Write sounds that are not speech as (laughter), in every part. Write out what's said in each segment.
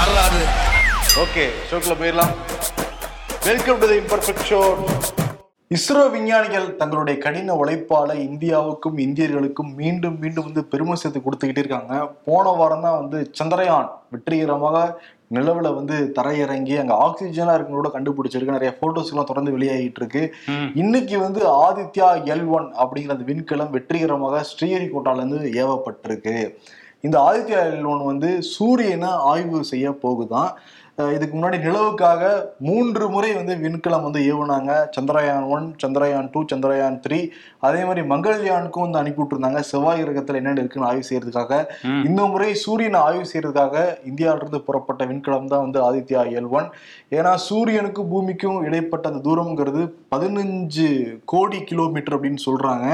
வரலாறு ஓகே ஷோக்குள்ள போயிடலாம். Welcome to the imperfect show ISRO விஞ்ஞானிகள் தங்களுடைய கடின உழைப்பால இந்தியாவுக்கும் இந்தியர்களுக்கும் மீண்டும் மீண்டும் வந்து பெருமை சேர்த்து கொடுத்துக்கிட்டே இருக்காங்க. போன வாரம் தான் வந்து சந்திரயான் வெற்றிகரமாக நிலவுல வந்து தரையிறங்கி அங்க ஆக்சிஜனா இருக்கிறோட கண்டுபிடிச்சிருக்கு. நிறைய போட்டோஸ் எல்லாம் தொடர்ந்து வெளியாகிட்டு இருக்கு. இன்னைக்கு வந்து ஆதித்யா எல் ஒன் அப்படிங்கிற அந்த விண்கலம் வெற்றிகரமாக ஸ்ரீஹரிகோட்டால இருந்து ஏவப்பட்டிருக்கு. இந்த ஆதித்யா எல் ஒன் வந்து சூரியனை ஆய்வு செய்ய போகுதான். இதுக்கு முன்னாடி நிலவுக்காக மூன்று முறை வந்து விண்கலம் வந்து ஏவுனாங்க. Chandrayaan one Chandrayaan two Chandrayaan three அதே மாதிரி மங்கள்யானுக்கும் வந்து அனுப்பி விட்டுருந்தாங்க. செவ்வாய் கிரகத்துல என்னென்ன இருக்குன்னு ஆய்வு செய்யறதுக்காக. இந்த முறை சூரியனை ஆய்வு செய்யறதுக்காக இந்தியாவிலிருந்து புறப்பட்ட விண்கலம் தான் வந்து ஆதித்யா எல் ஒன். ஏன்னா சூரியனுக்கும் பூமிக்கும் இடைப்பட்ட அந்த தூரம்ங்கிறது பதினஞ்சு கோடி கிலோமீட்டர் அப்படின்னு சொல்றாங்க.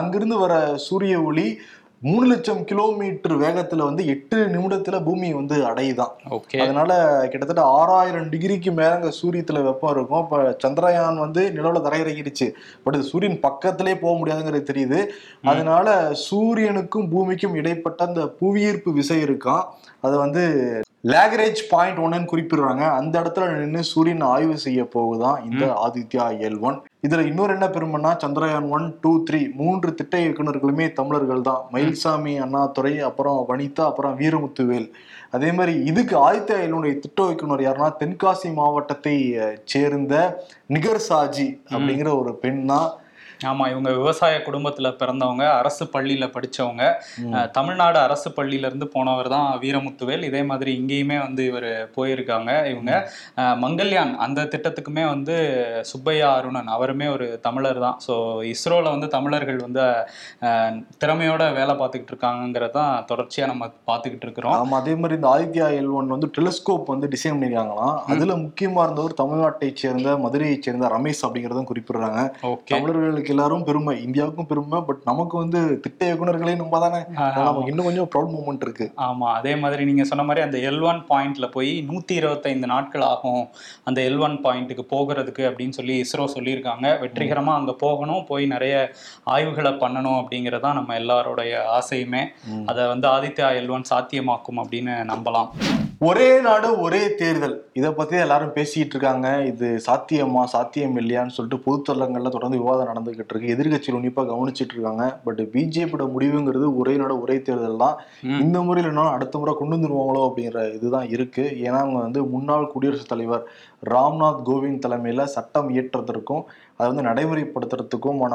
அங்கிருந்து வர சூரிய ஒளி மூணு லட்சம் கிலோமீட்டர் வேகத்துல வந்து எட்டு நிமிடத்துல பூமி வந்து அடையுதான். ஓகே. அதனால கிட்டத்தட்ட ஆறாயிரம் டிகிரிக்கு மேல அங்க சூரியத்துல வெப்பம் இருக்கும். இப்ப சந்திரயான் வந்து நிலவுல தரையிறங்கிடுச்சு பட் இது சூரியன் பக்கத்திலே போக முடியாதுங்கிறது தெரியுது. அதனால சூரியனுக்கும் பூமிக்கும் இடைப்பட்ட அந்த புவியீர்ப்பு விசை இருக்கான் அது வந்து லேகரேஜ் பாயிண்ட் ஒன்னு குறிப்பிடுறாங்க. அந்த இடத்துல நின்று சூரியன் ஆய்வு செய்ய போகுதான் இந்த ஆதித்யா எல் ஒன். இதுல இன்னொரு என்ன பெருமைன்னா சந்திரயான் ஒன் டூ த்ரீ மூன்று திட்ட இயக்குனர்களுமே தமிழர்கள் தான். மயில்சாமி அண்ணாதுரை அப்புறம் வனிதா அப்புறம் வீரமுத்துவேல். அதே மாதிரி இதுக்கு ஆதித்யா எல்லுடைய திட்ட இயக்குனர் யாருன்னா தென்காசி மாவட்டத்தை சேர்ந்த நிகர் சாஜி அப்படிங்கிற ஒரு பெண் தான். ஆமா இவங்க விவசாய குடும்பத்துல பிறந்தவங்க அரசு பள்ளியில படிச்சவங்க. அஹ், தமிழ்நாடு அரசு பள்ளியில இருந்து போனவர் தான் வீரமுத்துவேல். இதே மாதிரி இங்கேயுமே வந்து இவர் போயிருக்காங்க இவங்க. மங்கல்யான் அந்த திட்டத்துக்குமே வந்து சுப்பையா அருணன் அவருமே ஒரு தமிழர் தான். ஸோ இஸ்ரோல வந்து தமிழர்கள் வந்து திறமையோட வேலை பார்த்துக்கிட்டு இருக்காங்கிறத தான் தொடர்ச்சியா நம்ம பார்த்துக்கிட்டு இருக்கிறோம். ஆமா அதே மாதிரி இந்த ஆதித்யா எல் ஒன் வந்து டெலிஸ்கோப் வந்து டிசைன் பண்ணிருக்காங்களாம். அதுல முக்கியமா இருந்தவர் தமிழ்நாட்டை சேர்ந்த மதுரையை சேர்ந்த ரமேஷ் அப்படிங்கறதும் குறிப்பிடுறாங்க. ஓகே. தமிழர்களுக்கு எல்லாரும் பெருமை இந்தியாவுக்கும் பெருமை பட் நமக்கு வந்து திட்ட இயக்குனர்களே நம்ம தானே. இன்னும் கொஞ்சம் ப்ரௌட் மூமெண்ட் இருக்கு. ஆமா அதே மாதிரி நீங்க சொன்ன மாதிரி அந்த எல் ஒன் பாயிண்ட்ல போய் நூத்தி இருபத்தைந்து நாட்கள் ஆகும் அந்த எல் ஒன் பாயிண்ட்டுக்கு போகிறதுக்கு அப்படின்னு சொல்லி இஸ்ரோ சொல்லியிருக்காங்க. வெற்றிகரமா அங்க போகணும் போய் நிறைய ஆய்வுகளை பண்ணணும் அப்படிங்கறதா நம்ம எல்லாரோடைய ஆசையுமே. அதை வந்து ஆதித்யா எல் ஒன் சாத்தியமாக்கும் அப்படின்னு நம்பலாம். ஒரே நாடு ஒரே தேர்தல். இதை பத்தி எல்லாரும் பேசிட்டு இருக்காங்க. இது சாத்தியமா சாத்தியம் இல்லையான்னு சொல்லிட்டு பொதுத்தளங்கள்ல தொடர்ந்து விவாதம் நடந்துகிட்டு இருக்கு. எதிர்கட்சிகள் உன்னிப்பா கவனிச்சிட்டு இருக்காங்க. பட் பிஜேபியோட முடிவுங்கிறது ஒரே நாடு ஒரே தேர்தல் தான். இந்த முறையில் என்ன அடுத்த முறை கொண்டு வந்துருவாங்களோ அப்படிங்கிற இதுதான் இருக்கு. ஏன்னா அவங்க வந்து முன்னாள் குடியரசுத் தலைவர். ராம்நாத் கோவிந்த் தலைமையில் சட்டம் இயற்றுறதற்கும் அதை வந்து நடைமுறைப்படுத்துறதுக்குமான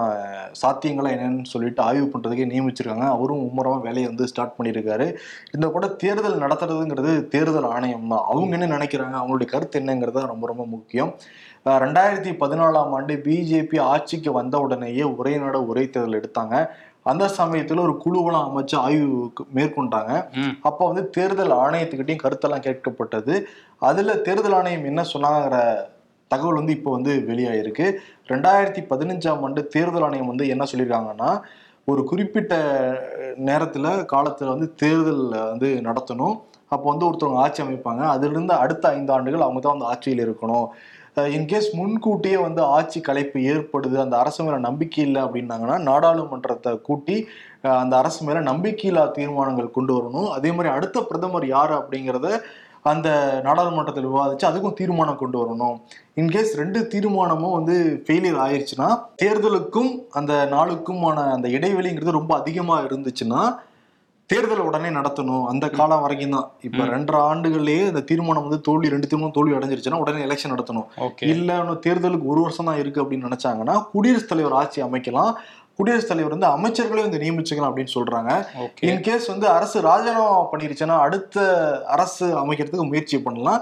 சாத்தியங்களை என்னென்னு சொல்லிட்டு ஆய்வு பண்ணுறதுக்கே நியமிச்சிருக்காங்க. அவரும் மும்முரமாக வேலையை வந்து ஸ்டார்ட் பண்ணியிருக்காரு. இந்த கூட தேர்தல் நடத்துறதுங்கிறது தேர்தல் ஆணையம் தான். அவங்க என்ன நினைக்கிறாங்க? அவங்களுடைய கருத்து என்னங்கிறது தான் ரொம்ப ரொம்ப முக்கியம். ரெண்டாயிரத்தி பதினாலாம் ஆண்டு பிஜேபி ஆட்சிக்கு வந்த உடனேயே ஒரே நாடு ஒரே தேர்தல் எடுத்தாங்க. அந்த சமயத்துல ஒரு குழுவெல்லாம் அமைச்சு ஆய்வு மேற்கொண்டாங்க. அப்ப வந்து தேர்தல் ஆணையத்துக்கிட்டையும் கருத்தெல்லாம் கேட்கப்பட்டது. அதுல தேர்தல் ஆணையம் என்ன சொன்னாங்கிற தகவல் வந்து இப்போ வந்து வெளியாயிருக்கு. ரெண்டாயிரத்தி பதினஞ்சாம் ஆண்டு தேர்தல் ஆணையம் வந்து என்ன சொல்லியிருக்காங்கன்னா ஒரு குறிப்பிட்ட நேரத்துல காலத்துல வந்து தேர்தல் வந்து நடத்தணும். அப்போ வந்து ஒருத்தவங்க ஆட்சி அமைப்பாங்க. அதிலிருந்து அடுத்த ஐந்து ஆண்டுகள் அவங்க தான் வந்து ஆட்சியில் இருக்கணும். இன்கேஸ் முன்கூட்டியே வந்து ஆட்சி கலைப்பு ஏற்படுது அந்த அரசு மேல நம்பிக்கை இல்லை அப்படின்னாங்கன்னா நாடாளுமன்றத்தை கூட்டி அந்த அரசு மேல நம்பிக்கையில்லா தீர்மானங்கள் கொண்டு வரணும். அதே மாதிரி அடுத்த பிரதமர் யாரு அப்படிங்கிறத அந்த நாடாளுமன்றத்தில் விவாதிச்சு அதுக்கும் தீர்மானம் கொண்டு வரணும். இன்கேஸ் ரெண்டு தீர்மானமும் வந்து ஃபெயிலியர் ஆயிடுச்சுன்னா தேர்தலுக்கும் அந்த நாளுக்குமான அந்த இடைவெளிங்கிறது ரொம்ப அதிகமாக இருந்துச்சுன்னா தேர்தல் உடனே நடத்தணும். அந்த காலம் வரைக்கும் தான். இப்ப ரெண்டரை ஆண்டுகள்லயே இந்த தீர்மானம் வந்து தோல்வி ரெண்டு தீர்மானம் தோல்வி அடைஞ்சிருச்சுன்னா உடனே எலெக்ஷன் நடத்தணும். இல்ல இன்னும் தேர்தலுக்கு ஒரு வருஷம் தான் இருக்கு அப்படின்னு நினைச்சாங்கன்னா குடியரசுத் தலைவர் ஆட்சி அமைக்கலாம். குடியரசுத் தலைவர் வந்து அமைச்சர்களே வந்து நியமிச்சுக்கலாம் அப்படின்னு சொல்றாங்க. இன்கேஸ் வந்து அரசு ராஜினாமா பண்ணிருச்சுன்னா அடுத்த அரசு அமைக்கிறதுக்கு முயற்சி பண்ணலாம்.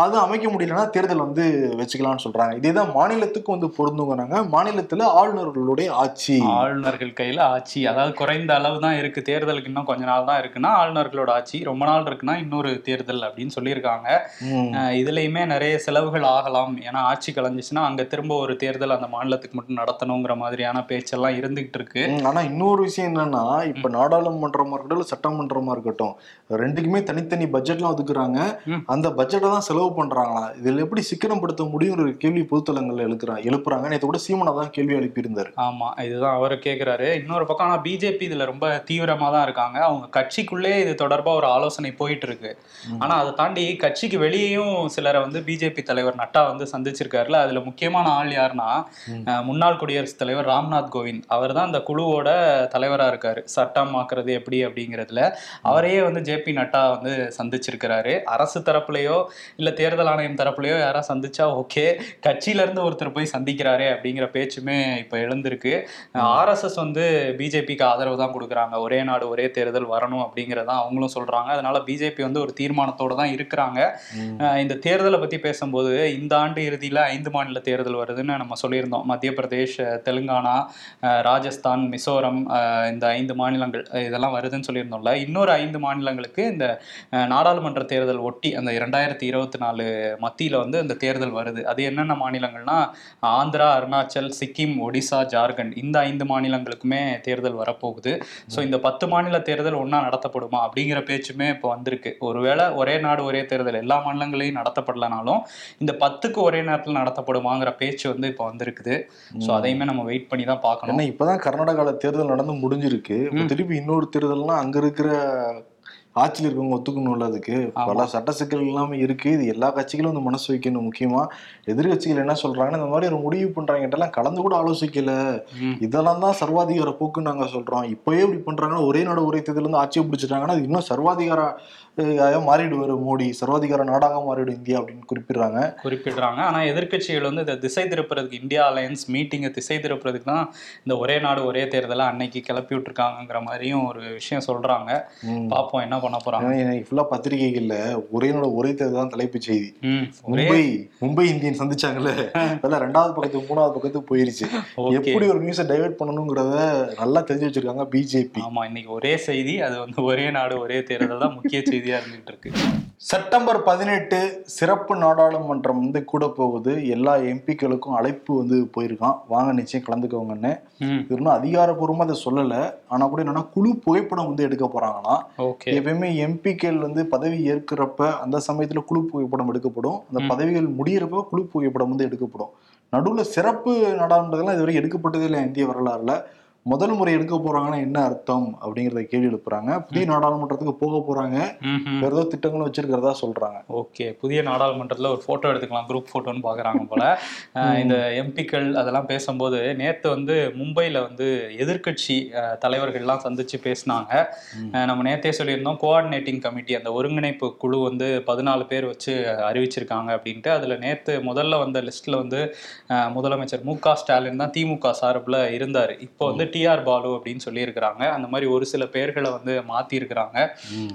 அது அமைக்க முடியலன்னா தேர்தல் வந்து வச்சுக்கலாம்னு சொல்றாங்க. இதேதான் மாநிலத்துக்கும் வந்து பொருந்துங்கிறாங்க. மாநிலத்துல ஆளுநர்களுடைய ஆட்சி. ஆளுநர்கள் கையில ஆட்சி. அதாவது குறைந்த அளவு தான் இருக்கு. தேர்தலுக்கு இன்னும் கொஞ்ச நாள் தான் இருக்குன்னா ஆளுநர்களோட ஆட்சி. ரொம்ப நாள் இருக்குன்னா இன்னொரு தேர்தல் அப்படின்னு சொல்லியிருக்காங்க. இதுலயுமே நிறைய செலவுகள் ஆகலாம். ஏன்னா ஆட்சி கலைஞ்சிச்சுன்னா அங்க திரும்ப ஒரு தேர்தல் அந்த மாநிலத்துக்கு மட்டும் நடத்தணுங்கிற மாதிரியான பேச்செல்லாம் இருந்துகிட்டு இருக்கு. ஆனா இன்னொரு விஷயம் என்னன்னா இப்ப நாடாளுமன்றமா இருக்கட்டும் சட்டமன்றமா இருக்கட்டும் ரெண்டுக்குமே தனித்தனி பட்ஜெட்லாம் ஒதுக்குறாங்க. அந்த பட்ஜெட்டை தான் செலவு பண்றாங்களா? இதுல எப்படி சிக்கனப்படுத்த முடியுங்கிற ஒரு கேள்வி பொதுத்தளங்கள்ல எழுப்புறாங்க எழுப்புறாங்க. நேற்று கூட சீமனா தான் கேள்வி எழுப்பியிருந்தாரு. ஆமா இதுதான் அவர் கேக்குறாரு. இன்னொரு பக்கம் ஆனா பிஜேபி இதுல ரொம்ப தீவிரமா தான் இருக்காங்க. அவங்க கட்சிக்குள்ளே இது தொடர்பா ஒரு ஆலோசனை போயிட்டு இருக்கு ஆனா அதை தாண்டி கட்சிக்கு வெளியேயும் சிலரை வந்து பிஜேபி தலைவர் நட்டா வந்து சந்திச்சிருக்காருல. அதுல முக்கியமான ஆள் யாருன்னா முன்னாள் குடியரசுத் தலைவர் ராம்நாத் கோவிந்த். அவர் தான் அந்த குழுவோட தலைவரா இருக்காரு. சட்டம் ஆக்குறது எப்படி அப்படிங்கிறதுல. அவரையே வந்து ஜேபி நட்டா வந்து சந்திச்சிருக்கிறாரு. அரசு தரப்புலயோ இல்ல தேர்தல் ஆணையம் தரப்புலயோ யாரா சந்திச்சா ஓகே கட்சியில இருந்து ஒருத்தர் போய் சந்திக்கிறாரே அப்படிங்கிற பேச்சுமே இப்ப எழுந்திருக்கு. ஆர்எஸ்எஸ் வந்து பிஜேபிக்கு ஆதரவு தான் கொடுக்குறாங்க. ஒரே நாடு ஒரே தேர்தல் வரணும் அப்படிங்கறதான் அவங்களும் சொல்றாங்க. அதனால பிஜேபி வந்து ஒரு தீர்மானத்தோட தான் இருக்கிறாங்க. இந்த தேர்தலை பத்தி பேசும்போது இந்த ஆண்டு இறுதியில ஐந்து மாநில தேர்தல் வருதுன்னு நம்ம சொல்லியிருந்தோம். மத்திய பிரதேஷ் தெலுங்கானா ராஜஸ்தான் மிசோரம் இந்த ஐந்து மாநிலங்கள் இதெல்லாம் வருதுன்னு சொல்லியிருந்தோம்ல. இன்னொரு ஐந்து மாநிலங்களுக்கு இந்த நாடாளுமன்ற தேர்தல் ஒட்டி அந்த இரண்டாயிரத்தி இருபத்தி நாலு மத்தியில வந்து இந்த தேர்தல் வருது. அது என்னென்ன மாநிலங்கள்னா ஆந்திரா அருணாச்சல் சிக்கிம் ஒடிசா ஜார்க்கண்ட் இந்த ஐந்து மாநிலங்களுக்குமே தேர்தல் வரப்போகுது. ஸோ இந்த பத்து மாநில தேர்தல் ஒன்றா நடத்தப்படுமா அப்படிங்கிற பேச்சுமே இப்போ வந்திருக்கு. ஒருவேளை ஒரே நாடு ஒரே தேர்தல் எல்லா மாநிலங்களையும் நடத்தப்படலனாலும் இந்த பத்துக்கு ஒரே நேரத்தில் நடத்தப்படுமாங்கிற பேச்சு வந்து இப்போ வந்திருக்குது. ஸோ அதையுமே நம்ம வெயிட் பண்ணி தான் பார்க்கணும். ஏன்னா இப்பதான் கர்நாடகால தேர்தல் நடந்து முடிஞ்சிருக்கு. திருப்பி இன்னொரு தேர்தல்னா அங்க இருக்கிற ஆட்சியில் இருக்கவங்க ஒத்துக்கணும்ல அதுக்கு. பல சட்ட சிக்கல் எல்லாமே இருக்கு. இது எல்லா கட்சிகளும் வந்து மனசு வைக்கணும் முக்கியமா. எதிர்கட்சிகள் என்ன சொல்றாங்கன்னா இந்த மாதிரி ஒரு முடிவு பண்றாங்க எல்லாம் கலந்து கூட ஆலோசிக்கல. இதெல்லாம் தான் சர்வாதிகார போக்குன்னு நாங்க சொல்றோம். இப்பயே இப்படி பண்றாங்கன்னா ஒரே நாடு ஒரே தேர்தல் வந்து ஆட்சியை பிடிச்சிட்டாங்கன்னா அது இன்னும் சர்வாதிகார மாறிடுவாரு மோடி. சர்வாதிகார நாடாக மாறிடும் இந்தியா அப்படின்னு குறிப்பிடுறாங்க. குறிப்பிடுறாங்க. ஆனா எதிர்க்கட்சிகள் வந்து இதை திசை திருப்புறதுக்கு இந்தியா அலையன்ஸ் மீட்டிங்கை திசை திருப்புறதுக்கு தான் இந்த ஒரே நாடு ஒரே தேர்தலை அன்னைக்கு கிளப்பி விட்டுருக்காங்கங்கிற மாதிரியும் ஒரு விஷயம் சொல்றாங்க. பார்ப்போம் என்ன பண்ண போறாங்க. இன்னைக்கு ஃபுல்லா பத்திரிகைகள்ல ஒரே நாடு ஒரே தான் தலைப்புச் செய்தி. மும்பை மும்பை இந்தியன் சந்திச்சாங்கல்ல? அதெல்லாம் ரெண்டாவது பக்கத்துக்கு மூணாவது பக்கத்துக்கு போயிருச்சு. எப்படி ஒரு நியூஸை டைவர்ட் பண்ணணுங்கிறத நல்லா தெரிஞ்சு வச்சிருக்காங்க பிஜேபி ஆமா இன்னைக்கு ஒரே செய்தி அது வந்து ஒரே நாடு ஒரே தேர்தல் தான் முக்கிய செய்தியா இருந்துட்டு இருக்கு. செப்டம்பர் பதினெட்டு சிறப்பு நாடாளுமன்றம் வந்து கூட போகுது. எல்லா எம்பிக்களுக்கும் அழைப்பு வந்து போயிருக்கான். வாங்க நிச்சயம் கலந்துக்கோங்கன்னு. இது அதிகாரப்பூர்வமா அதை சொல்லல. ஆனா கூட என்னன்னா குழு புகைப்படம் வந்து எடுக்க போறாங்கன்னா எப்பயுமே எம்பிக்கள் வந்து பதவி ஏற்கிறப்ப அந்த சமயத்துல குழு புகைப்படம் எடுக்கப்படும். அந்த. பதவிகள் முடியிறப்ப குழு புகைப்படம் வந்து எடுக்கப்படும். நடுவுல சிறப்பு நாடாளுமன்றங்கள்லாம் இதுவரை எடுக்கப்பட்டதே இல்லை இந்திய வரலாறுல. முதல் முறை எடுக்க போறாங்கன்னா என்ன அர்த்தம் அப்படிங்கறத கேள்வி எழுப்புறாங்க. புதிய நாடாளுமன்றத்துக்கு போக போறாங்க. வேற ஏதோ திட்டங்களும் வச்சிருக்கிறதா சொல்றாங்க. ஓகே. புதிய நாடாளுமன்றத்துல ஒரு போட்டோ எடுத்துக்கலாம் குரூப் போட்டோன்னு பாக்குறாங்க போல. (laughs) இந்த எம்பிக்கள் அதெல்லாம் பேசும்போது நேத்து வந்து மும்பைல வந்து எதிர்க்கட்சி அஹ், தலைவர்கள்லாம் சந்திச்சு பேசினாங்க. நம்ம நேத்தே சொல்லியிருந்தோம் கோஆர்டினேட்டிங் கமிட்டி அந்த ஒருங்கிணைப்பு குழு வந்து பதினாலு பேர் வச்சு அறிவிச்சிருக்காங்க அப்படின்ட்டு. அதுல நேத்து முதல்ல வந்த லிஸ்ட்ல வந்து முதலமைச்சர் மு க ஸ்டாலின் தான் திமுக சார்பில் இருந்தார். இப்போ வந்து டிஆர் பாலு அப்படின்னு சொல்லியிருக்கிறாங்க. அந்த மாதிரி ஒரு சில பேர்களை வந்து மாத்திருக்கிறாங்க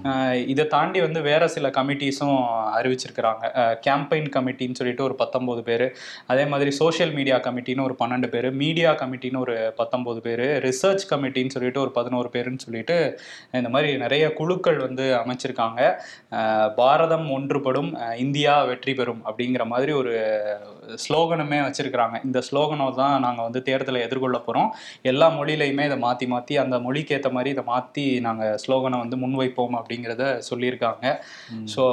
ஆஹ் இதை தாண்டி வந்து வேற சில கமிட்டிஸும் அறிவிச்சிருக்கிறாங்க. கேம்பெயின் கமிட்டின்னு சொல்லிட்டு ஒரு பத்தொன்பது பேர். அதே மாதிரி சோஷியல் மீடியா கமிட்டின்னு ஒரு பன்னெண்டு பேர். மீடியா கமிட்டின்னு ஒரு பத்தொன்பது பேர். ரிசர்ச் கமிட்டின்னு சொல்லிட்டு ஒரு பதினோரு பேருன்னு சொல்லிட்டு இந்த மாதிரி நிறைய குழுக்கள் வந்து அமைச்சிருக்காங்க. பாரதம் ஒன்றுபடும் இந்தியா வெற்றி பெறும் அப்படிங்கிற மாதிரி ஒரு ஸ்லோகனுமே வச்சிருக்கிறாங்க. இந்த ஸ்லோகனை தான் நாங்கள் வந்து தேர்தலை எதிர்கொள்ள போகிறோம் எல்லா மொழியிலையுமே இதை மாற்றி மாற்றி அந்த மொழிக்கு ஏற்ற மாதிரி இதை மாற்றி நாங்கள் ஸ்லோகனை வந்து முன்வைப்போம் அப்படிங்கிறத சொல்லியிருக்காங்க. ஸோ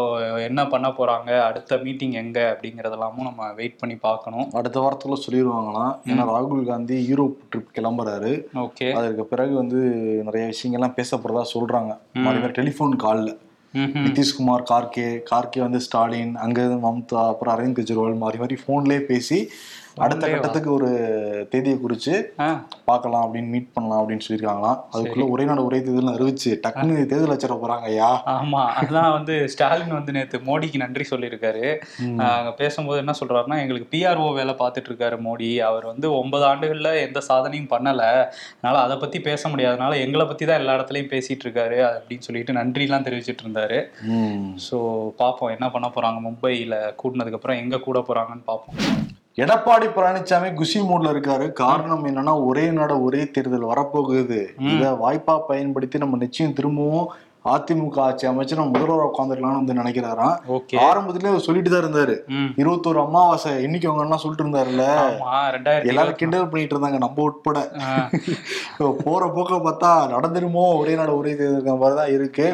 என்ன பண்ண போகிறாங்க அடுத்த மீட்டிங் எங்கே அப்படிங்கிறதெல்லாமும் நம்ம வெயிட் பண்ணி பார்க்கணும். அடுத்த வாரத்துல சொல்லிடுவாங்களாம் ஏன்னா ராகுல் காந்தி யூரோப் ட்ரிப் கிளம்புறாரு. ஓகே. அதற்கு பிறகு வந்து நிறைய விஷயங்கள்லாம் பேசப்படுறதா சொல்றாங்க. மாதிரி டெலிஃபோன் கால்ல. நிதிஷ்குமார் கார்கே கார்கே வந்து ஸ்டாலின் அங்க மம்தா அப்புறம் அரவிந்த் கெஜ்ரிவால் மாறி மாறி போன்லயே பேசி அடுத்த. கட்டத்துக்கு ஒரு தேதியை குறிச்சு ஆ. பார்க்கலாம் அப்படின்னு மீட் பண்ணலாம் அப்படின்னு சொல்லியிருக்காங்களாம். அதுக்குள்ள ஒரே நாடு ஒரே தேர்தல் அறிவிச்சு டக்குன்னு தேர்தல் வச்சிட போறாங்க ஐயா. ஆமா அதான் வந்து ஸ்டாலின் வந்து நேத்து மோடிக்கு நன்றி சொல்லியிருக்காரு. பேசும்போது என்ன சொல்றாருன்னா எங்களுக்கு பிஆர்ஓ வேலை பார்த்துட்டு இருக்காரு மோடி. அவர் வந்து ஒன்பது ஆண்டுகள்ல எந்த சாதனையும் பண்ணல. அதனால அதை பத்தி பேச முடியாதனால எங்களை பத்தி தான் எல்லா இடத்துலயும் பேசிட்டு இருக்காரு அப்படின்னு சொல்லிட்டு நன்றிலாம் தெரிவிச்சிட்டு இருந்தாரு. ஸோ பார்ப்போம் என்ன பண்ண போறாங்க. மும்பையில கூட்டினதுக்கு அப்புறம் எங்க கூட போறாங்கன்னு பார்ப்போம். எடப்பாடி பழனிசாமி குஷி மூட்ல இருக்காரு. காரணம் என்னன்னா ஒரே நாடு ஒரே தேர்தல் வரப்போகுது. இத வாய்ப்பா பயன்படுத்தி நம்ம நிச்சயம் திரும்பவும் அதிமுக ஆட்சி அமைச்சு நம்ம முதல்வராக உட்காந்துருக்கலாம்னு வந்து நினைக்கிறாராம். ஆரம்பத்திலே அவர் சொல்லிட்டு தான் இருந்தாரு இருபத்தோரு அமாவாசை இன்னைக்கு அவங்க எல்லாம் சொல்லிட்டு இருந்தாருல்ல. எல்லாரும் கிண்டல் பண்ணிட்டு இருந்தாங்க நம்ம உட்பட. போற போக்க பார்த்தா நடந்துருமோ ஒரே நாடு ஒரே தேர்தல் மாதிரி தான் இருக்கு.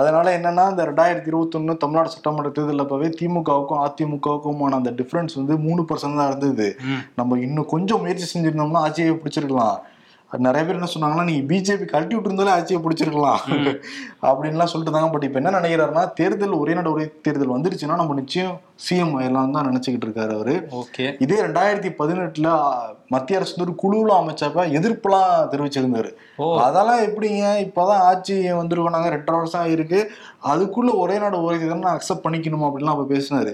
அதனால என்னன்னா இந்த ரெண்டாயிரத்தி இருபத்தொன்னு தமிழ்நாடு சட்டமன்ற தேர்தலில் அப்பவே திமுகவுக்கும் அதிமுகவுக்குமான அந்த டிஃபரன்ஸ் வந்து மூணு பர்சன்ட் தான் இருந்தது. நம்ம இன்னும் கொஞ்சம் முயற்சி செஞ்சிருந்தோம்னா ஆட்சியை பிடிச்சிருக்கலாம். நிறைய பேர் என்ன சொன்னாங்கன்னா நீங்க பிஜேபி கழட்டி விட்டுருந்தாலே ஆட்சியை பிடிச்சிருக்கலாம். அப்படின்லாம் சொல்லிட்டு இருந்தாங்க. பட் இப்போ என்ன நினைக்கிறாருன்னா தேர்தல் ஒரே நாடு ஒரே தேர்தல் வந்துருச்சுன்னா நம்ம நிச்சயம் சிஎம் ஆயிடலாம் தான் நினைச்சுக்கிட்டு இருக்காரு அவரு. ஓகே. இதே ரெண்டாயிரத்தி பதினெட்டுல மத்திய அரசு ஒரு குழுலாம் அமைச்சப்ப எதிர்ப்புலாம் தெரிவிச்சிருந்தாரு. அதெல்லாம் எப்படிங்க இப்பதான் ஆட்சி வந்திருக்கோம் ரெண்டரை வருஷம் ஆயிருக்கு. அதுக்குள்ள ஒரே நாடு ஒரே தேர்தல் நான் அக்செப்ட் பண்ணிக்கணுமா அப்படின்லாம் அப்ப பேசினாரு.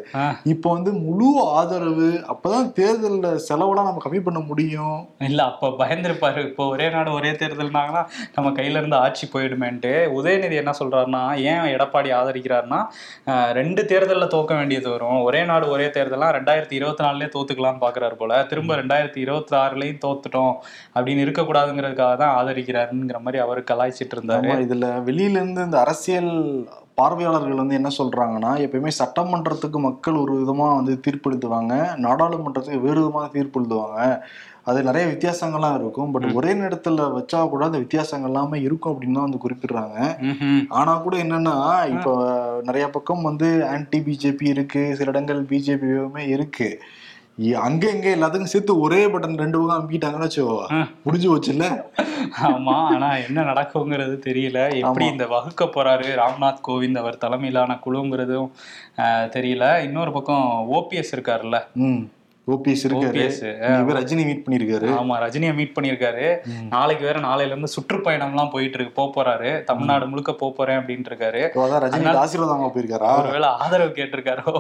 இப்போ வந்து முழு ஆதரவு அப்பதான் தேர்தல்ல செலவெல்லாம் நம்ம கம்மி பண்ண முடியும். இல்ல அப்ப பயந்துருப்பாரு. இப்போ ஒரே நாடு ஒரே தேர்தல்னாங்கன்னா நம்ம கையில இருந்து ஆட்சி போயிடுமேன்ட்டு. உதயநிதி என்ன சொல்றாருன்னா ஏன் எடப்பாடி ஆதரிக்கிறாருன்னா ரெண்டு தேர்தல்ல தோக்க வேண்டியது வரும். ஒரே நாடு ஒரே தேர்தலாம் ரெண்டாயிரத்தி இருபத்தி நாலுலயே தோத்துக்கலாம்னு பாக்குறாரு போல. திரும்ப ரெண்டாயிரத்தி இருபத்தி ஆறுலயும் தோத்துட்டோம். அப்படின்னு இருக்கக்கூடாதுங்கிறதுக்காக தான் ஆதரிக்கிறாருங்கிற மாதிரி அவர் கலாய்ச்சிட்டு இருந்தாரு. இதுல வெளியில இருந்து இந்த அரசியல் பார்வையாளர்கள் வந்து என்ன சொல்றாங்கன்னா எப்பயுமே சட்டமன்றத்துக்கு மக்கள் ஒரு விதமா வந்து தீர்ப்பு எழுதுவாங்க நாடாளுமன்றத்துக்கு வேறு விதமாக தீர்ப்பு எழுதுவாங்க அது நிறைய வித்தியாசங்கள்லாம் இருக்கும். பட் ஒரே நேரத்துல வச்சா கூட அந்த வித்தியாசங்கள் எல்லாமே இருக்கும் அப்படின்னு தான் வந்து குறிப்பிடுறாங்க. ஆனா கூட என்னன்னா இப்போ நிறைய பக்கம் வந்து ஆன்டி பிஜேபி இருக்கு. சில இடங்கள் பிஜேபியுமே இருக்கு. அங்க இங்க எல்லாத்துக்கும் சேர்த்து ஒரே பட்டன் ரெண்டு பக்கம் அம்பிட்டாங்கன்னு வச்சோ. முடிஞ்சு போச்சுல்ல? ஆமா ஆனா என்ன நடக்குங்கிறது தெரியல. எப்படி இந்த வகுக்க போறாரு ராம்நாத் கோவிந்த் அவர் தலைமையிலான குழுங்கிறதும் தெரியல. இன்னொரு பக்கம் ஓபிஎஸ் இருக்காருல்ல. ஓபிஎஸ் இருக்காரு. ரஜினி மீட் பண்ணிருக்காரு. ஆமா ரஜினியை மீட் பண்ணியிருக்காரு ம். நாளைக்கு வேற நாளையில இருந்து சுற்றுப்பயணம்லாம் போயிட்டு இருக்கு போறாரு. தமிழ்நாடு முழுக்க போறேன் அப்படின்ட்டு இருக்காரு ரஜினி ஆசீர்வாதம் போயிருக்காரா? ஒருவேளை ஆதரவு கேட்டிருக்காரோ?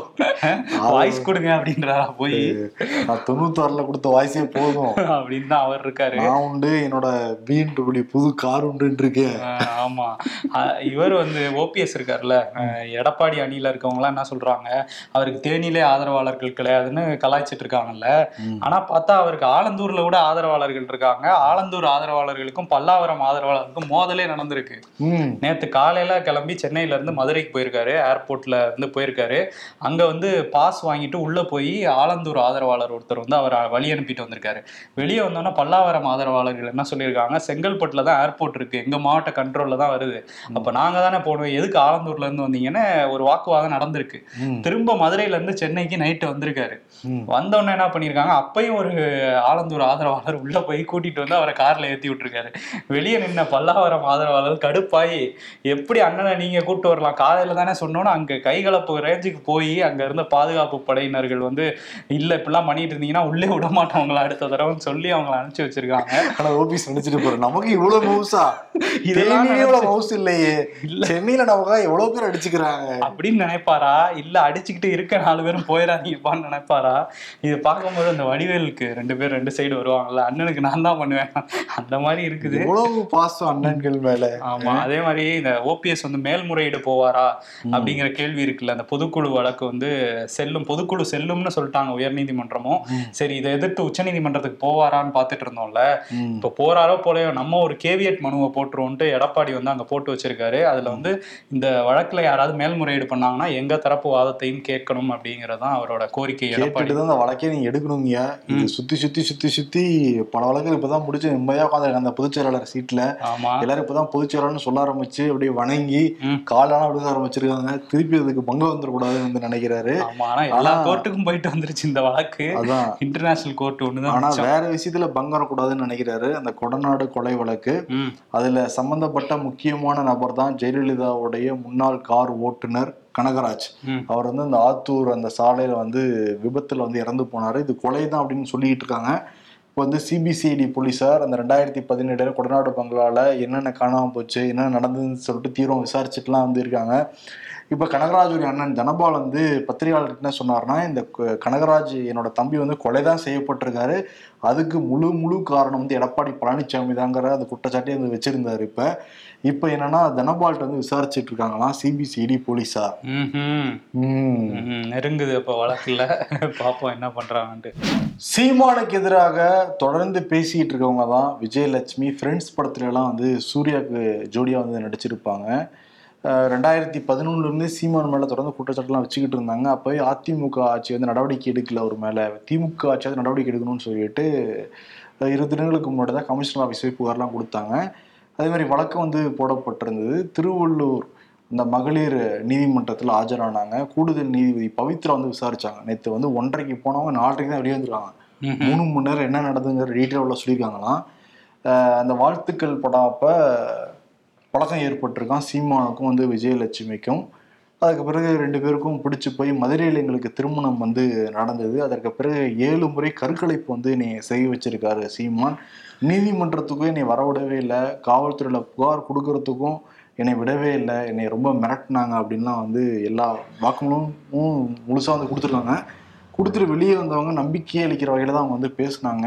வாய்ஸ் கொடுங்க அப்படின்றாரா போய். தொண்ணூத்தாறுல கொடுத்த வாய்ஸே போதும். (laughs) அப்படின்னு தான் அவர் இருக்காரு. நான் உண்டு என்னோட பிஎன்டபிள்யூ புது கார் உண்டுன்னு இருக்கேன் ஆமா. இவர் வந்து ஓபிஎஸ் இருக்கார்ல அஹ் எடப்பாடி அணியில இருக்கவங்க எல்லாம் என்ன சொல்றாங்க? அவருக்கு தேனியிலே ஆதரவாளர்கள் கிடையாதுன்னு கலாய்ச்சிட்டு இருக்காங்கல்ல. ஆனா பார்த்தா அவருக்கு ஆலந்தூர்ல கூட ஆதரவாளர்கள் இருக்காங்க. ஆலந்தூர் ஆதரவாளர்களுக்கும் பல்லாவரம் ஆதரவாளர்களுக்கும் மோதலே நடந்திருக்கு. நேத்து காலையில கிளம்பி சென்னையில இருந்து மதுரைக்கு போயிருக்காரு. ஏர்போர்ட்ல இருந்து போயிருக்காரு. அங்க வந்து பாஸ் வாங்கிட்டு உள்ள போய் ஆலந்தூர் ஆதரவாளர் ஒருத்தர் வந்து அவர் வழி அனுப்பிட்டு வந்திருக்காரு. வெளியே வந்தோன்னா பல்லாவரம் ஆதரவாளர்கள் என்ன சொல்லியிருக்காங்க? செங்கல்பட்டுல தான் ஏர்போர்ட் இருக்கு. எங்க மாவட்ட கண்ட்ரோல்ல தான் வருது. அப்ப நாங்க தானே போனோம். எதுக்கு ஆலந்தூர்ல இருந்து வந்தீங்கன்னு ஒரு வாக்குவாதம் நடந்திருக்கு. திரும்ப மதுரையில இருந்து சென்னைக்கு நைட்டு வந்திருக்காரு. ம். என்ன பண்ணியிருக்காங்க அப்பயும் ஒரு ஆலந்தூர் ஆதரவாளர் உள்ள போய் கூட்டிட்டு வந்து அவரை கார்ல ஏத்தி விட்டுருக்காரு. வெளியே நின்ன பல்லாவரம் ஆதரவாளர் கடுப்பாயி எப்படி அண்ணனை நீங்க கூட்டு வரலாம்? காலையில தானே சொன்னோன்னு அங்க கைகலப்பு ரேஞ்சுக்கு போய் அங்க இருந்த பாதுகாப்பு படையினர்கள் வந்து இல்ல இப்படிலாம் பண்ணிட்டு இருந்தீங்கன்னா உள்ளே விட மாட்டோம் உங்களை அடுத்த தடவைன்னு சொல்லி அவங்களை அனுப்பிச்சு வச்சிருக்காங்க. ஆனா ஓபிஎஸ் நினைச்சிட்டு போறேன். நமக்கு இவ்வளவு மவுசா (laughs) இதெல்லாம் மவுஸ் இல்லையே. இல்ல. சென்னையில நமக்காக எவ்வளவு பேர் அடிச்சுக்கிறாங்க? அப்படின்னு நினைப்பாரா? இல்ல அடிச்சுக்கிட்டு இருக்க நாலு பேரும் போயிடாதீங்கப்பான்னு நினைப்பாரா? இது பார்க்கும்போது அந்த வடிவேலுக்கு ரெண்டு பேர் ரெண்டு சைடு வருவாங்கல்ல அண்ணனுக்கு நான் தான் பண்ணுவேன். அந்த மாதிரி இருக்குது. எவ்வளவு பாசம் அண்ணன்கள் மேல. ஆமா அதே மாதிரி இந்த ஓபிஎஸ் வந்து மேல்முறையீடு போவாரா அப்படிங்கிற கேள்வி இருக்குல்ல அந்த பொதுக்குழு வழக்கு வந்து செல்லும் பொதுக்குழு செல்லும்னு சொல்லிட்டாங்க உயர்நீதிமன்றமும். சரி இதை எதிர்த்து உச்சநீதிமன்றத்துக்கு போவாரான்னு பார்த்துட்டு இருந்தோம்ல. இப்ப போறாரோ போலையோ நம்ம ஒரு கேவியட் மனுவை போட்டுருவோன்ட்டு எடப்பாடி வந்து அங்க போட்டு வச்சிருக்காரு. அதுல வந்து இந்த வழக்குல யாராவது மேல்முறையீடு பண்ணாங்கன்னா எங்க தரப்பு வாதத்தையும் கேட்கணும் அப்படிங்கறதுதான் அவரோட கோரிக்கை. எடப்பாடி கேட்டுட்டு வழக்கே நீங்க எடுக்கணுங்க இது சுத்தி சுத்தி சுத்தி சுத்தி பல வழக்குகள் இப்பதான் முடிச்சு நிம்மதியா உட்காந்து அந்த பொதுச் செயலாளர் சீட்ல எல்லாரும் இப்பதான் பொதுச் செயலாளர்னு சொல்ல ஆரம்பிச்சு அப்படியே வணங்கி. காலெல்லாம் விழுக ஆரம்பிச்சிருக்காங்க. திருப்பி அதுக்கு பங்கு வந்துடக்கூடாதுன்னு வந்து நினைக்கிறாரு. எல்லா கோர்ட்டுக்கும் போயிட்டு வந்துருச்சு இந்த வழக்கு. அதான். இன்டர்நேஷனல் கோர்ட் ஒண்ணுதான் ஆனா. வேற விஷயத்துல பங்கு வரக்கூடாதுன்னு நினைக்கிறாரு. அந்த கொடநாடு கொலை வழக்கு. அதுல சம்பந்தப்பட்ட முக்கியமான நபர் தான் ஜெயலலிதாவுடைய முன்னாள் கார் ஓட்டுநர் கனகராஜ். அவர் வந்து அந்த ஆத்தூர் அந்த சாலையில வந்து விபத்துல வந்து இறந்து போனாரு. இது கொலை தான் அப்படின்னு சொல்லிட்டு இருக்காங்க. இப்போ வந்து சிபிசிஐடி போலீசார் அந்த ரெண்டாயிரத்தி பதினேழுல கொடநாடு பங்களால என்னென்ன காணாம போச்சு என்னென்ன நடந்ததுன்னு சொல்லிட்டு தீவிரம் விசாரிச்சுட்டுலாம் வந்து இருக்காங்க. இப்போ கனகராஜுடைய அண்ணன் தனபால் வந்து பத்திரிகையாளர்கிட்ட என்ன சொன்னார்னா இந்த கனகராஜ் என்னோட தம்பி வந்து கொலை தான் செய்யப்பட்டிருக்காரு. அதுக்கு முழு முழு காரணம் வந்து எடப்பாடி பழனிசாமி தாங்கிற அந்த குற்றச்சாட்டை வந்து வச்சிருந்தாரு இப்ப. இப்ப என்னன்னா தனபால்ட்ட வந்து விசாரிச்சுட்டு இருக்காங்களாம் சிபிசிஐடி. உம் ம், நெருங்குது அப்ப வழக்குல. பாப்போம் என்ன பண்றாங்கன்ட்டு. சீமானுக்கு எதிராக தொடர்ந்து பேசிட்டு இருக்கவங்க தான் விஜயலட்சுமி. ஃப்ரெண்ட்ஸ் படத்துல எல்லாம் வந்து சூர்யாவுக்கு ஜோடியா வந்து நடிச்சிருப்பாங்க. ரெண்டாயிரத்தி பதினொன்னுல இருந்து சீமான் மேல தொடர்ந்து குற்றச்சாட்டுலாம் வச்சுக்கிட்டு இருந்தாங்க. அப்போவே அதிமுக ஆட்சி வந்து நடவடிக்கை எடுக்கல அவர் மேல. திமுக ஆட்சி வந்து நடவடிக்கை எடுக்கணும்னு சொல்லிட்டு அஹ், இரு தினங்களுக்கு முன்னாடி தான் கமிஷனர் ஆஃபீஸ் போய் புகார்லாம் கொடுத்தாங்க. அதே மாதிரி வழக்கு வந்து போடப்பட்டிருந்தது. திருவள்ளூர் இந்த மகளிர் நீதிமன்றத்தில் ஆஜரானாங்க. கூடுதல் நீதிபதி பவித்ரா வந்து விசாரிச்சாங்க. நேற்று வந்து ஒன்றரைக்கு போனவங்க நாலரைக்கு தான் வெளியே வந்துருக்காங்க. மூணு மணி நேரம் என்ன நடந்துங்கிற டீட்டெயிலாக சொல்லியிருக்காங்களாம். அஹ் அந்த வாழ்த்துக்கள் படம் அப்போ பழக்கம் ஏற்பட்டிருக்கான். சீமானுக்கும் வந்து விஜயலட்சுமிக்கும். அதுக்கு பிறகு ரெண்டு பேருக்கும் பிடிச்சி போய் மதுரையில் எங்களுக்கு திருமணம் வந்து நடந்தது. அதற்கு பிறகு ஏழு முறை கருக்கலைப்பு வந்து நீ செய்ய வச்சிருக்காரு சீமான். நீதிமன்றத்துக்கும் என்னை வரவிடவே இல்லை. காவல்துறையில் புகார் கொடுக்கறதுக்கும் என்னை விடவே இல்லை. என்னை ரொம்ப மிரட்டினாங்க அப்படின்லாம் வந்து எல்லா வாக்குமூலமும் முழுசாக வந்து கொடுத்துருக்காங்க. கொடுத்துட்டு வெளியே வந்தவங்க நம்பிக்கை அளிக்கிற வகையில் தான் அவங்க வந்து பேசுனாங்க.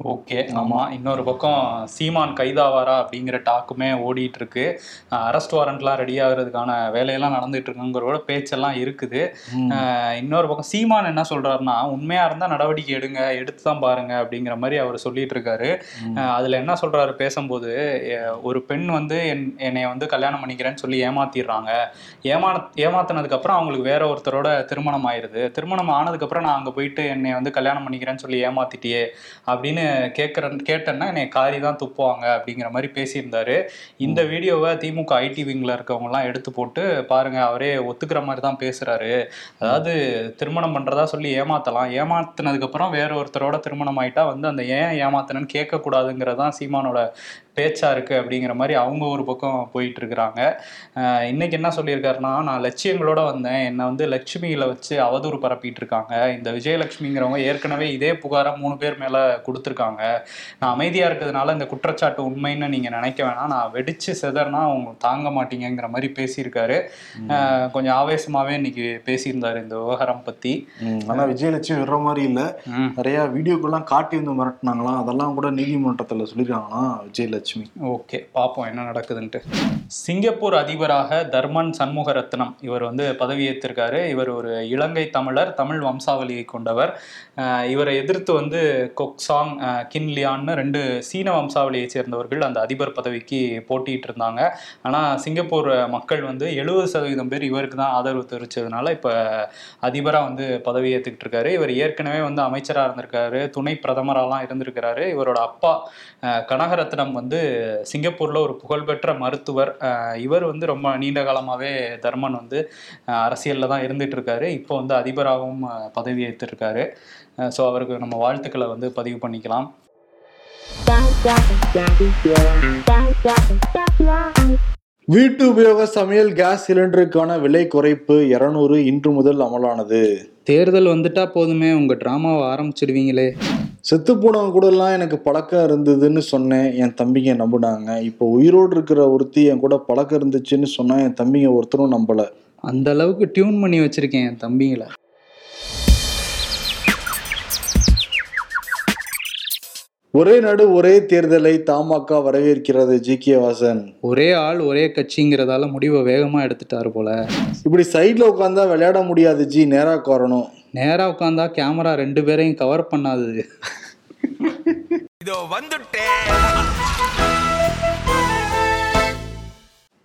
ஓகே ஆமா. இன்னொரு பக்கம் சீமான் கைதாவாரா அப்படிங்கிற டாக்குமே ஓடிட்டு இருக்கு அரெஸ்ட் வாரண்ட்லாம் ரெடி ஆகுறதுக்கான வேலையெல்லாம் நடந்துட்டு இருக்குங்கிற பேச்செல்லாம் இருக்குது. இன்னொரு பக்கம் சீமான் என்ன சொல்றாருன்னா உண்மையா இருந்தா நடவடிக்கை எடுங்க எடுத்து தான் பாருங்க அப்படிங்கிற மாதிரி அவர் சொல்லிட்டு இருக்காரு அதுல என்ன சொல்றாரு பேசும்போது ஒரு பெண் வந்து என் என்னை வந்து கல்யாணம் பண்ணிக்கிறேன்னு சொல்லி ஏமாத்திடுறாங்க. ஏமா ஏமாத்தினதுக்கு அப்புறம் அவங்களுக்கு வேற ஒருத்தரோட திருமணம் ஆயிருது. திருமணம் ஆனதுக்கு அப்புறம் நான் அங்க போயிட்டு என்னை வந்து கல்யாணம் பண்ணிக்கிறேன்னு சொல்லி ஏமாத்திட்டியே அப்படின்னு கேட்கறேன் கேட்டேன்னா என்னை காரி தான் துப்புவாங்க அப்படிங்கிற மாதிரி பேசியிருந்தாரு. இந்த வீடியோவை திமுக ஐடி விங்ல இருக்கவங்க எல்லாம் எடுத்து போட்டு பாருங்க அவரே ஒத்துக்கிற மாதிரி தான் பேசுறாரு. அதாவது திருமணம் பண்றதா சொல்லி ஏமாத்தலாம். ஏமாத்தினதுக்கு அப்புறம் வேற ஒருத்தரோட திருமணம் ஆயிட்டா வந்து அந்த ஏன் ஏமாத்தினன்னு கேட்க கூடாதுங்கிறதான் சீமானோட பேச்சா இருக்கு அப்படிங்கிற மாதிரி அவங்க ஒரு பக்கம் போயிட்டு இருக்கிறாங்க இன்னைக்கு என்ன சொல்லியிருக்காருன்னா நான் லட்சியங்களோட வந்தேன். என்னை வந்து லட்சுமியில வச்சு அவதூறு பரப்பிட்டு இருக்காங்க இந்த விஜயலட்சுமிங்கிறவங்க ஏற்கனவே இதே புகாரை மூணு பேர் மேல கொடுத்துருக்காங்க. நான் அமைதியா இருக்கிறதுனால இந்த குற்றச்சாட்டு உண்மைன்னு நீங்க நினைக்க வேணாம். நான் வெடிச்சு செதறனா அவங்க தாங்க மாட்டீங்கங்கிற மாதிரி பேசியிருக்காரு. கொஞ்சம் ஆவேசமாவே இன்னைக்கு பேசியிருந்தாரு இந்த விவகாரம் பத்தி. ம், ஆனா விஜயலட்சுமி விடுற மாதிரி இல்ல. நிறைய வீடியோக்கெல்லாம் காட்டி வந்து மிரட்டினாங்களாம். அதெல்லாம் கூட நீதிமன்றத்துல சொல்லியிருக்காங்களாம் விஜயலட்சுமி. ஓகே பார்ப்போம் என்ன நடக்குதுன்ட்டு. சிங்கப்பூர் அதிபராக தர்மன் சண்முகரத்னம் இவர் வந்து பதவியேற்றிருக்காரு இவர் ஒரு இலங்கை தமிழர் தமிழ் வம்சாவளியை கொண்டவர். இவரை எதிர்த்து வந்து கொக்சாங் கின்லியான்னு ரெண்டு சீன வம்சாவளியை சேர்ந்தவர்கள் அந்த அதிபர் பதவிக்கு போட்டிட்டு இருந்தாங்க. ஆனால் சிங்கப்பூர் மக்கள் வந்து எழுபது சதவீதம் பேர் இவருக்கு தான் ஆதரவு தெரிவிச்சதுனால இப்போ அதிபராக வந்து பதவியேற்றுக்கிட்டு இருக்காரு. இவர் ஏற்கனவே வந்து அமைச்சராக இருந்திருக்காரு துணை பிரதமராலாம் இருந்திருக்கிறாரு. இவரோட அப்பா கனகரத்னம் வந்து சிங்கப்பூர்ல ஒரு புகழ்பெற்ற மருத்துவர். இவர் வந்து ரொம்ப நீண்ட காலமாவே தர்மன் வந்து அரசியலில் தான் இருந்துட்டு இருக்காரு இப்போ வந்து அதிபராகவும் பதவி ஏற்றிருக்காரு ஸோ அவருக்கு நம்ம வாழ்த்துக்களை வந்து பதிவு பண்ணிக்கலாம். வீட்டு உபயோக சமையல் கேஸ் சிலிண்டருக்கான விலை குறைப்பு இருநூறு இன்று முதல் அமலானது. தேர்தல் வந்துட்டா போதுமே உங்க டிராமாவை ஆரம்பிச்சிடுவீங்களே. செத்து போனவங்க கூட எல்லாம் எனக்கு பழக்கம் இருந்ததுன்னு சொன்னேன். என் தம்பிங்க நம்பினாங்க. இப்போ உயிரோடு இருக்கிற ஒருத்தி என் கூட பழக்கம் இருந்துச்சுன்னு சொன்னா என் தம்பிங்க ஒருத்தரும் நம்பல. அந்த அளவுக்கு டியூன் பண்ணி வச்சிருக்கேன் என் தம்பிங்களை. ஒரே நாடு ஒரே தேர்தலை தமாக வரவேற்கிறது ஜி. கே. வாசன். ஒரே ஆள் ஒரே கட்சிங்கிறதால முடிவை வேகமா எடுத்துட்டாரு போல. இப்படி சைட்ல உட்காந்தா விளையாட முடியாது ஜி நேரா உட்காரணும் நேரா உட்காந்தா கேமரா ரெண்டு பேரையும் கவர் பண்ணாது இதோ வந்துட்டேன்.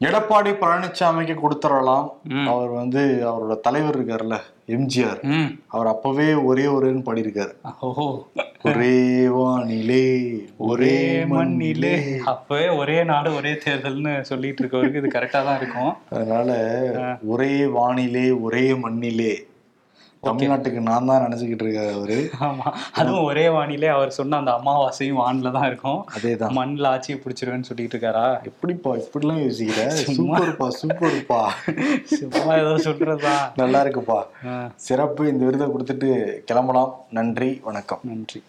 எடப்பாடி பழனிசாமிக்கு கொடுத்துடலாம். அவர் வந்து அவரோட தலைவர் இருக்காருல்ல எம்ஜிஆர். அவர் அப்பவே ஒரே ஒரேன்னு பாடியிருக்காரு. ஒரே வானிலே ஒரே மண்ணிலே. அப்பவே ஒரே நாடு ஒரே தேர்தல்னு சொல்லிட்டு இருக்கவருக்கு இது கரெக்டா தான் இருக்கும். அதனால ஒரே வானிலே ஒரே மண்ணிலே. தமிழ்நாட்டுக்கு நான் தான் நினைச்சுக்கிட்டு இருக்காரு அவரு. ஆமா. அதுவும் ஒரே வானிலே அவர் சொன்ன அந்த அமாவாசையும் வானில தான் இருக்கும். அதேதான். மண்ணில் ஆட்சியை பிடிச்சிருவேன்னு சொல்லிட்டு இருக்காரா? எப்படிப்பா இப்படிலாம் யோசிக்கிற? சூப்பர்ப்பா சூப்பர்ப்பா. சும்மா ஏதோ சொல்றதா நல்லா இருக்குப்பா. சிறப்பு இந்த விருதை கொடுத்துட்டு கிளம்பலாம். நன்றி வணக்கம். நன்றி.